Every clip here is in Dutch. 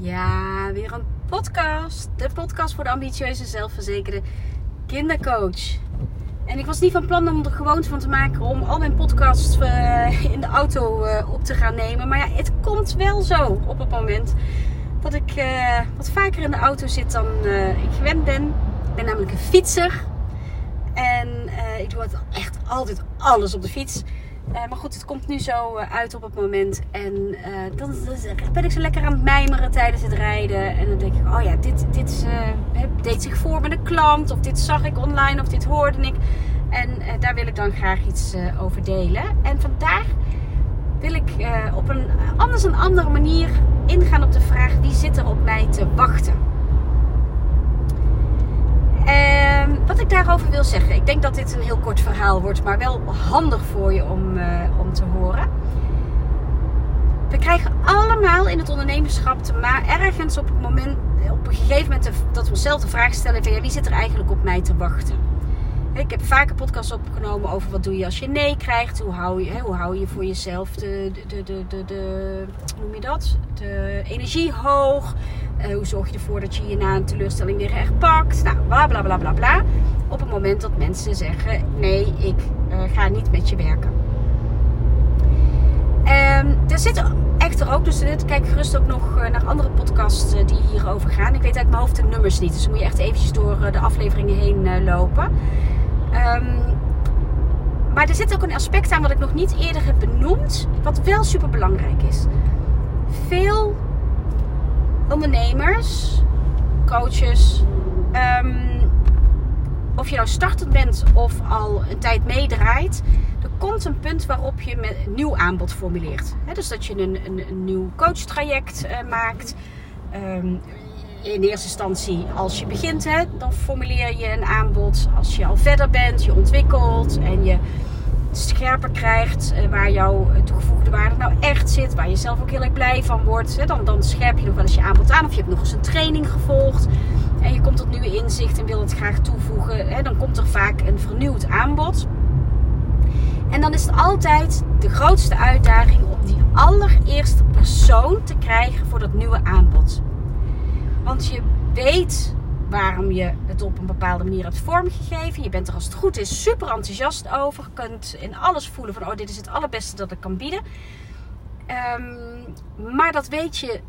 Ja, weer een podcast. De podcast voor de ambitieuze, zelfverzekerde kindercoach. En ik was niet van plan om er gewoonte van te maken om al mijn podcasts uh, in de auto uh, op te gaan nemen. Maar ja, het komt wel zo op het moment dat ik uh, wat vaker in de auto zit dan ik gewend ben. Ik ben namelijk een fietser. En ik doe echt altijd alles op de fiets. Uh, maar goed, het komt nu zo uh, uit op het moment. En uh, dan, ben ik zo lekker aan het mijmeren tijdens het rijden. En dan denk ik, oh ja, dit, dit deed zich voor met een klant. Of dit zag ik online. Of dit hoorde ik. En daar wil ik dan graag iets over delen. En vandaag wil ik op een anders een andere manier ingaan op de vraag: wie zit er op mij te wachten? Ehm, wat ik daarover wil zeggen, ik denk dat dit een heel kort verhaal wordt, maar wel handig voor je om, uh, om te horen. We krijgen allemaal in het ondernemerschap te maar ergens op het moment, op een gegeven moment, dat we onszelf de vraag stellen: van, ja, wie zit er eigenlijk op mij te wachten? Ik heb vaker podcasts opgenomen over wat doe je als je nee krijgt. Hoe hou je, hoe hou je voor jezelf de, de, de, de, noem je dat? de energie hoog. Uh, hoe zorg je ervoor dat je je na een teleurstelling weer echt pakt? Nou, bla bla bla bla bla. Op het moment dat mensen zeggen: nee, ik uh, ga niet met je werken. Er zit echter ook, dus kijk gerust ook nog eh, naar andere podcasts die hierover gaan. Ik weet uit mijn hoofd de nummers niet, dus moet je echt eventjes door de afleveringen heen lopen. Um, maar er zit ook een aspect aan wat ik nog niet eerder heb benoemd, wat wel super belangrijk is. Veel ondernemers, coaches, um, of je nou startend bent of al een tijd meedraait, er komt een punt waarop je met een nieuw aanbod formuleert. dus dat je een, een, een nieuw coachtraject uh, maakt. Um, in eerste instantie, als je begint, hè, dan formuleer je een aanbod. Als je al verder bent, je ontwikkelt en je scherper krijgt uh, waar jouw toegevoegde waarde nou echt zit, waar je zelf ook heel erg blij van wordt, dan, dan scherp je nog wel eens je aanbod aan. Of je hebt nog eens een training gevolgd en je komt tot nieuwe inzicht en wil het graag toevoegen. Hè, dan komt er vaak een vernieuwd aanbod. En dan is het altijd de grootste uitdaging om die allereerste persoon te krijgen voor dat nieuwe aanbod. Want je weet waarom je het op een bepaalde manier hebt vormgegeven. Je bent er als het goed is super enthousiast over. Je kunt in alles voelen van oh dit is het allerbeste dat ik kan bieden. Um, maar dat weet je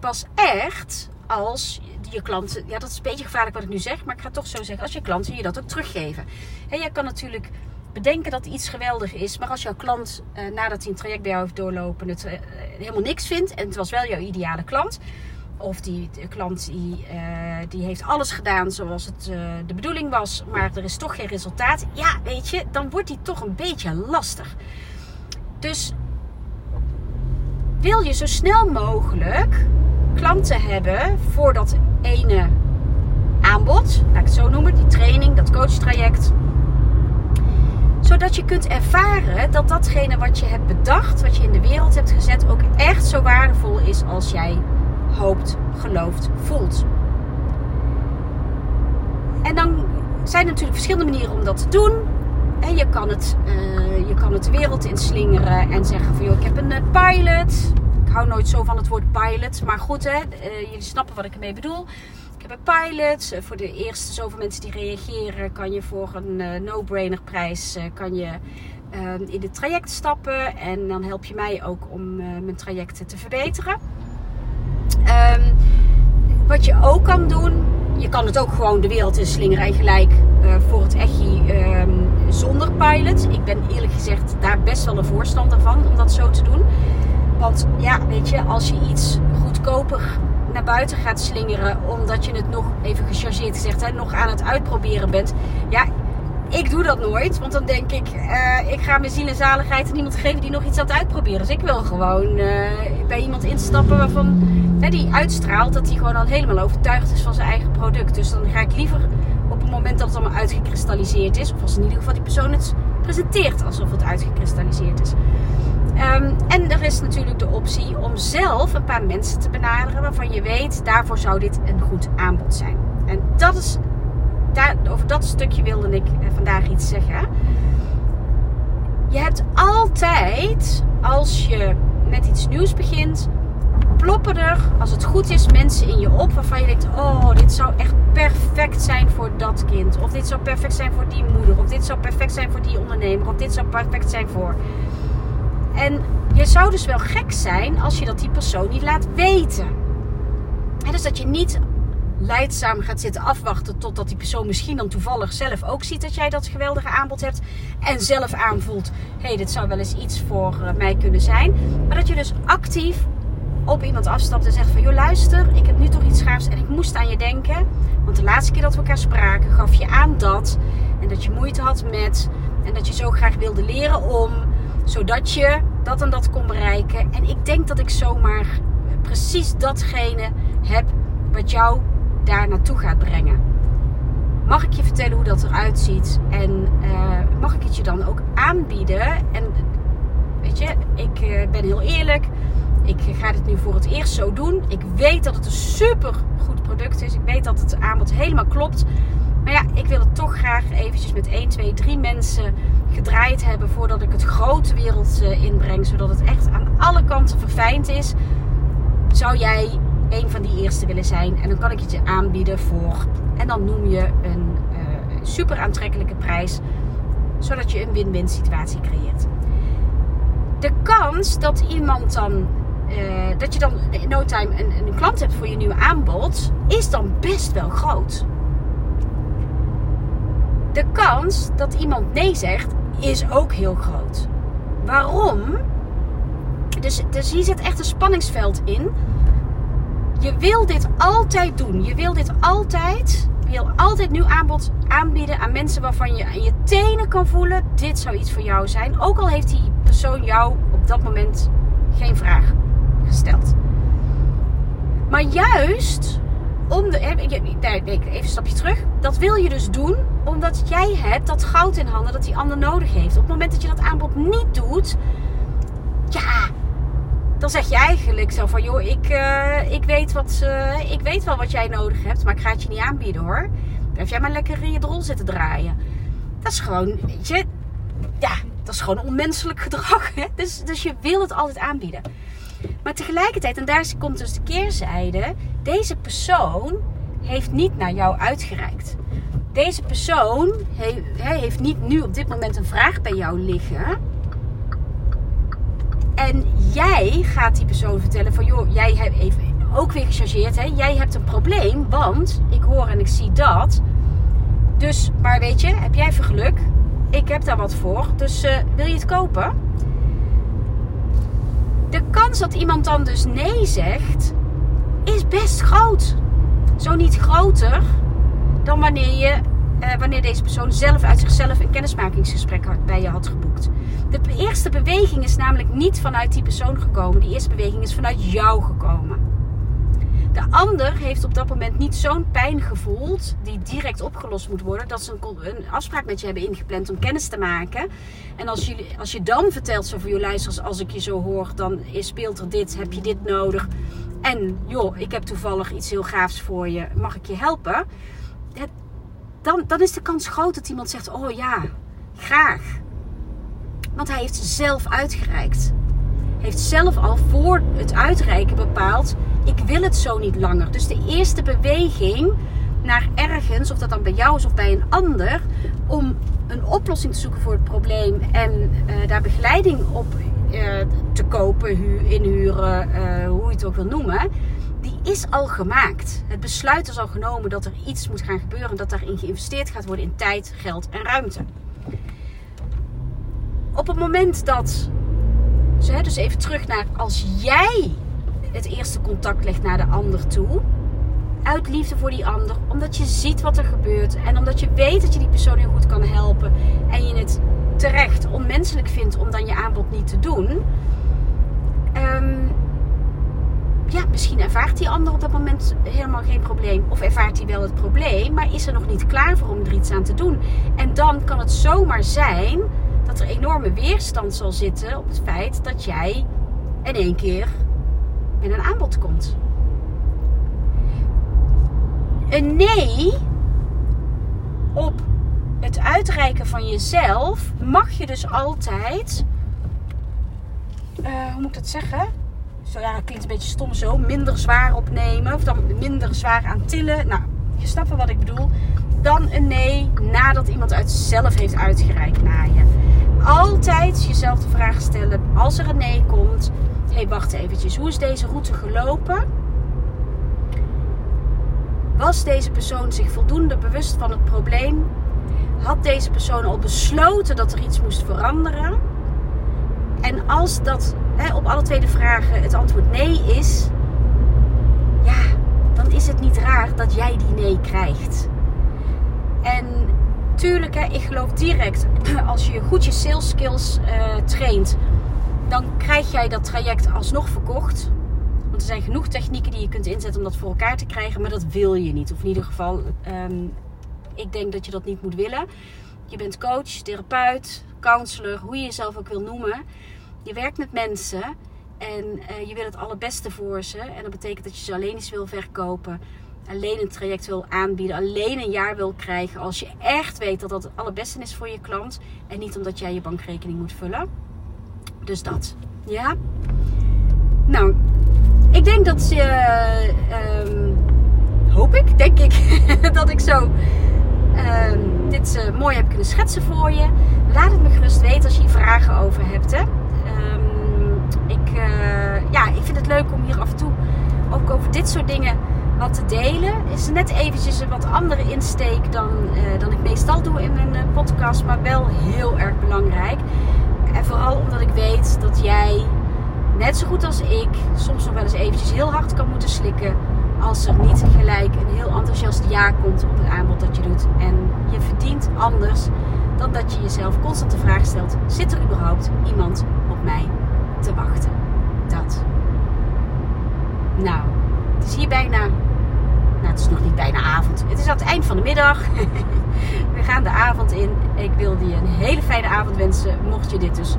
pas echt als je klanten... Ja dat is een beetje gevaarlijk wat ik nu zeg. Maar ik ga toch zo zeggen. Als je klanten je dat ook teruggeven. En je kan natuurlijk bedenken dat iets geweldig is. Maar als jouw klant uh, nadat hij een traject bij jou heeft doorlopen het uh, helemaal niks vindt. En het was wel jouw ideale klant of die klant die, uh, die heeft alles gedaan zoals het uh, de bedoeling was, maar er is toch geen resultaat. Ja, weet je, dan wordt die toch een beetje lastig. Dus wil je zo snel mogelijk klanten hebben voor dat ene aanbod, laat ik het zo noemen, die training, dat coachtraject. Zodat je kunt ervaren dat datgene wat je hebt bedacht, wat je in de wereld hebt gezet, ook echt zo waardevol is als jij hoopt, gelooft, voelt. En dan zijn er natuurlijk verschillende manieren om dat te doen. En je kan het, uh, je kan het de wereld inslingeren en zeggen van joh, ik heb een uh, pilot. Ik hou nooit zo van het woord pilot, maar goed hè, uh, jullie snappen wat ik ermee bedoel. Ik heb een pilot. voor de eerste zoveel mensen die reageren kan je voor een no-brainer prijs kan je, in het traject stappen. En dan help je mij ook om mijn trajecten te verbeteren. Wat je ook kan doen, je kan het ook gewoon de wereld in slingeren en gelijk uh, voor het echi um, zonder pilot. Ik ben eerlijk gezegd daar best wel een voorstander van om dat zo te doen. Want ja, weet je, als je iets goedkoper naar buiten gaat slingeren, omdat je het nog even gechargeerd gezegd, hè, nog aan het uitproberen bent. Ja, ik doe dat nooit, want dan denk ik, uh, ik ga mijn ziel en zaligheid aan iemand geven die nog iets aan uitproberen. Dus ik wil gewoon uh, bij iemand instappen waarvan die uitstraalt dat hij gewoon al helemaal overtuigd is van zijn eigen product. Dus dan ga ik liever op het moment dat het allemaal uitgekristalliseerd is, of als in ieder geval die persoon het presenteert alsof het uitgekristalliseerd is. Um, en er is natuurlijk de optie om zelf een paar mensen te benaderen waarvan je weet, daarvoor zou dit een goed aanbod zijn. En dat is over dat stukje wilde ik eh, vandaag iets zeggen. Je hebt altijd, als je met iets nieuws begint, ploppen er, als het goed is, mensen in je op waarvan je denkt: Oh, dit zou echt perfect zijn voor dat kind. Of dit zou perfect zijn voor die moeder. Of dit zou perfect zijn voor die ondernemer. Of dit zou perfect zijn voor. En je zou dus wel gek zijn als je dat die persoon niet laat weten. En dus dat je niet leidzaam gaat zitten afwachten totdat die persoon misschien dan toevallig zelf ook ziet dat jij dat geweldige aanbod hebt en zelf aanvoelt, hé, hey, dit zou wel eens iets voor eh, mij kunnen zijn. Maar dat je dus actief op iemand afstapt en zegt van, joh luister, ik heb nu toch iets gaafs en ik moest aan je denken. Want de laatste keer dat we elkaar spraken gaf je aan dat en dat je moeite had met en dat je zo graag wilde leren om, zodat je dat en dat kon bereiken. En ik denk dat ik zomaar precies datgene heb wat jou daar naartoe gaat brengen. Mag ik je vertellen hoe dat eruit ziet? En uh, mag ik het je dan ook aanbieden? En weet je, ik uh, ben heel eerlijk. Ik ga dit nu voor het eerst zo doen. Ik weet dat het een super goed product is. Ik weet dat het aanbod helemaal klopt. Maar ja, ik wil het toch graag eventjes met 1, 2, 3 mensen gedraaid hebben voordat ik het grote wereld inbreng. Zodat het echt aan alle kanten verfijnd is. Zou jij een van die eerste willen zijn. En dan kan ik het je aanbieden voor. En dan noem je een uh, super aantrekkelijke prijs. Zodat je een win-win situatie creëert. De kans dat iemand dan. Uh, dat je dan in no time een, een klant hebt voor je nieuwe aanbod. Is dan best wel groot. De kans dat iemand nee zegt. Is ook heel groot. Waarom? Dus, dus hier zit echt een spanningsveld in je wil dit altijd doen. Je wil dit altijd. Je wil altijd nieuw aanbod aanbieden aan mensen waarvan je aan je tenen kan voelen: dit zou iets voor jou zijn. Ook al heeft die persoon jou op dat moment geen vraag gesteld. Maar juist om de. Even een stapje terug. Dat wil je dus doen omdat jij hebt dat goud in handen dat die ander nodig heeft. Op het moment dat je dat aanbod niet doet. Ja, dan zeg je eigenlijk zo van, joh, ik, uh, ik, weet wat, uh, ik weet wel wat jij nodig hebt, maar ik ga het je niet aanbieden hoor. Heb jij maar lekker in je drol zitten draaien. Dat is gewoon, weet je, ja, dat is gewoon onmenselijk gedrag. Hè? Dus, dus je wil het altijd aanbieden. Maar tegelijkertijd, en daar komt dus de keerzijde, deze persoon heeft niet naar jou uitgereikt. Deze persoon heeft, heeft niet nu op dit moment een vraag bij jou liggen en jij gaat die persoon vertellen van joh, jij hebt even ook weer gechargeerd, hè? Jij hebt een probleem, want ik hoor en ik zie dat. Dus, maar weet je, heb jij even geluk? Ik heb daar wat voor, dus uh, wil je het kopen? De kans dat iemand dan dus nee zegt, is best groot. Zo niet groter dan wanneer je uh, wanneer deze persoon zelf uit zichzelf een kennismakingsgesprek bij je had geboekt. De eerste beweging is namelijk niet vanuit die persoon gekomen. Die eerste beweging is vanuit jou gekomen. De ander heeft op dat moment niet zo'n pijn gevoeld die direct opgelost moet worden. Dat ze een, afspraak met je hebben ingepland om kennis te maken. En als, als je dan vertelt zo voor je luisteraars, als ik je zo hoor, dan speelt er dit, heb je dit nodig. En joh, ik heb toevallig iets heel gaafs voor je, mag ik je helpen? Dan, dan is de kans groot dat iemand zegt: Oh ja, graag. Want hij heeft zelf uitgereikt. Heeft zelf al voor het uitreiken bepaald: Ik wil het zo niet langer. Dus de eerste beweging naar ergens, of dat dan bij jou is of bij een ander, om een oplossing te zoeken voor het probleem en uh, daar begeleiding op uh, te kopen, hu inhuren, uh, hoe je het ook wil noemen die is al gemaakt. Het besluit is al genomen dat er iets moet gaan gebeuren. Dat daarin geïnvesteerd gaat worden in tijd, geld en ruimte. Op het moment dat, dus even terug naar als jij het eerste contact legt naar de ander toe. Uit liefde voor die ander. Omdat je ziet wat er gebeurt. En omdat je weet dat je die persoon heel goed kan helpen. En je het terecht onmenselijk vindt om dan je aanbod niet te doen. Um, ja, misschien ervaart die ander op dat moment helemaal geen probleem. Of ervaart hij wel het probleem, maar is er nog niet klaar voor om er iets aan te doen. En dan kan het zomaar zijn dat er enorme weerstand zal zitten op het feit dat jij in één keer met een aanbod komt. Een nee op het uitreiken van jezelf mag je dus altijd. Uh, hoe moet ik dat zeggen? zo ja, dat klinkt een beetje stom zo, minder zwaar opnemen. Of dan minder zwaar aan tillen. Nou, je snapt wel wat ik bedoel. Dan een nee nadat iemand uit zelf heeft uitgereikt naar je. Altijd jezelf de vraag stellen als er een nee komt. Hé, hey, wacht eventjes. Hoe is deze route gelopen? Was deze persoon zich voldoende bewust van het probleem? Had deze persoon al besloten dat er iets moest veranderen? En als dat hè, op alle twee de vragen het antwoord nee is, ja, dan is het niet raar dat jij die nee krijgt. En tuurlijk, hè, ik geloof direct, als je goed je sales skills uh, traint, dan krijg jij dat traject alsnog verkocht. Want er zijn genoeg technieken die je kunt inzetten om dat voor elkaar te krijgen, maar dat wil je niet. Of in ieder geval, um, ik denk dat je dat niet moet willen. Je bent coach, therapeut, counselor, hoe je jezelf ook wil noemen. Je werkt met mensen en uh, je wil het allerbeste voor ze. En dat betekent dat je ze alleen eens wil verkopen. Alleen een traject wil aanbieden. Alleen een jaar wil krijgen. Als je echt weet dat dat het allerbeste is voor je klant. En niet omdat jij je bankrekening moet vullen. Dus dat. Ja? Nou, ik denk dat je. Uh, hoop ik, denk ik. dat ik zo uh, dit uh, mooi heb kunnen schetsen voor je. Laat het me gerust weten als je hier vragen over hebt. Hè? ik, uh, ja, ik vind het leuk om hier af en toe ook over dit soort dingen wat te delen. Is net eventjes een wat andere insteek dan, uh, dan ik meestal doe in mijn uh, podcast. Maar wel heel erg belangrijk. En vooral omdat ik weet dat jij, net zo goed als ik, soms nog wel eens eventjes heel hard kan moeten slikken. Als er niet gelijk een heel enthousiast ja komt op het aanbod dat je doet. En je verdient anders dan dat je jezelf constant de vraag stelt: zit er überhaupt iemand op mij te wachten. Dat. Nou, het is hier bijna. Nou, het is nog niet bijna avond. Het is aan het eind van de middag. We gaan de avond in. Ik wilde je een hele fijne avond wensen. Mocht je dit dus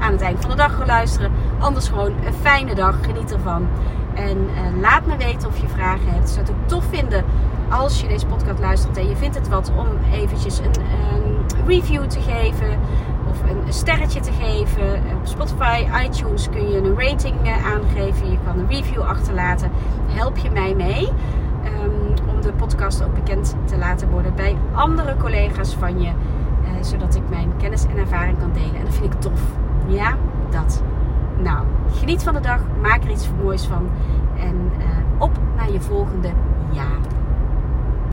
aan het eind van de dag luisteren. Anders gewoon een fijne dag. Geniet ervan. En uh, laat me weten of je vragen hebt. Zou het ook tof vinden als je deze podcast luistert en je vindt het wat om eventjes een, een review te geven of een sterretje te geven. Op Spotify, iTunes kun je een rating eh, aangeven. Je kan een review achterlaten. Help je mij mee um, om de podcast ook bekend te laten worden bij andere collega's van je. Uh, zodat ik mijn kennis en ervaring kan delen. En dat vind ik tof. Ja, dat. Nou, geniet van de dag. Maak er iets moois van. En uh, op naar je volgende jaar.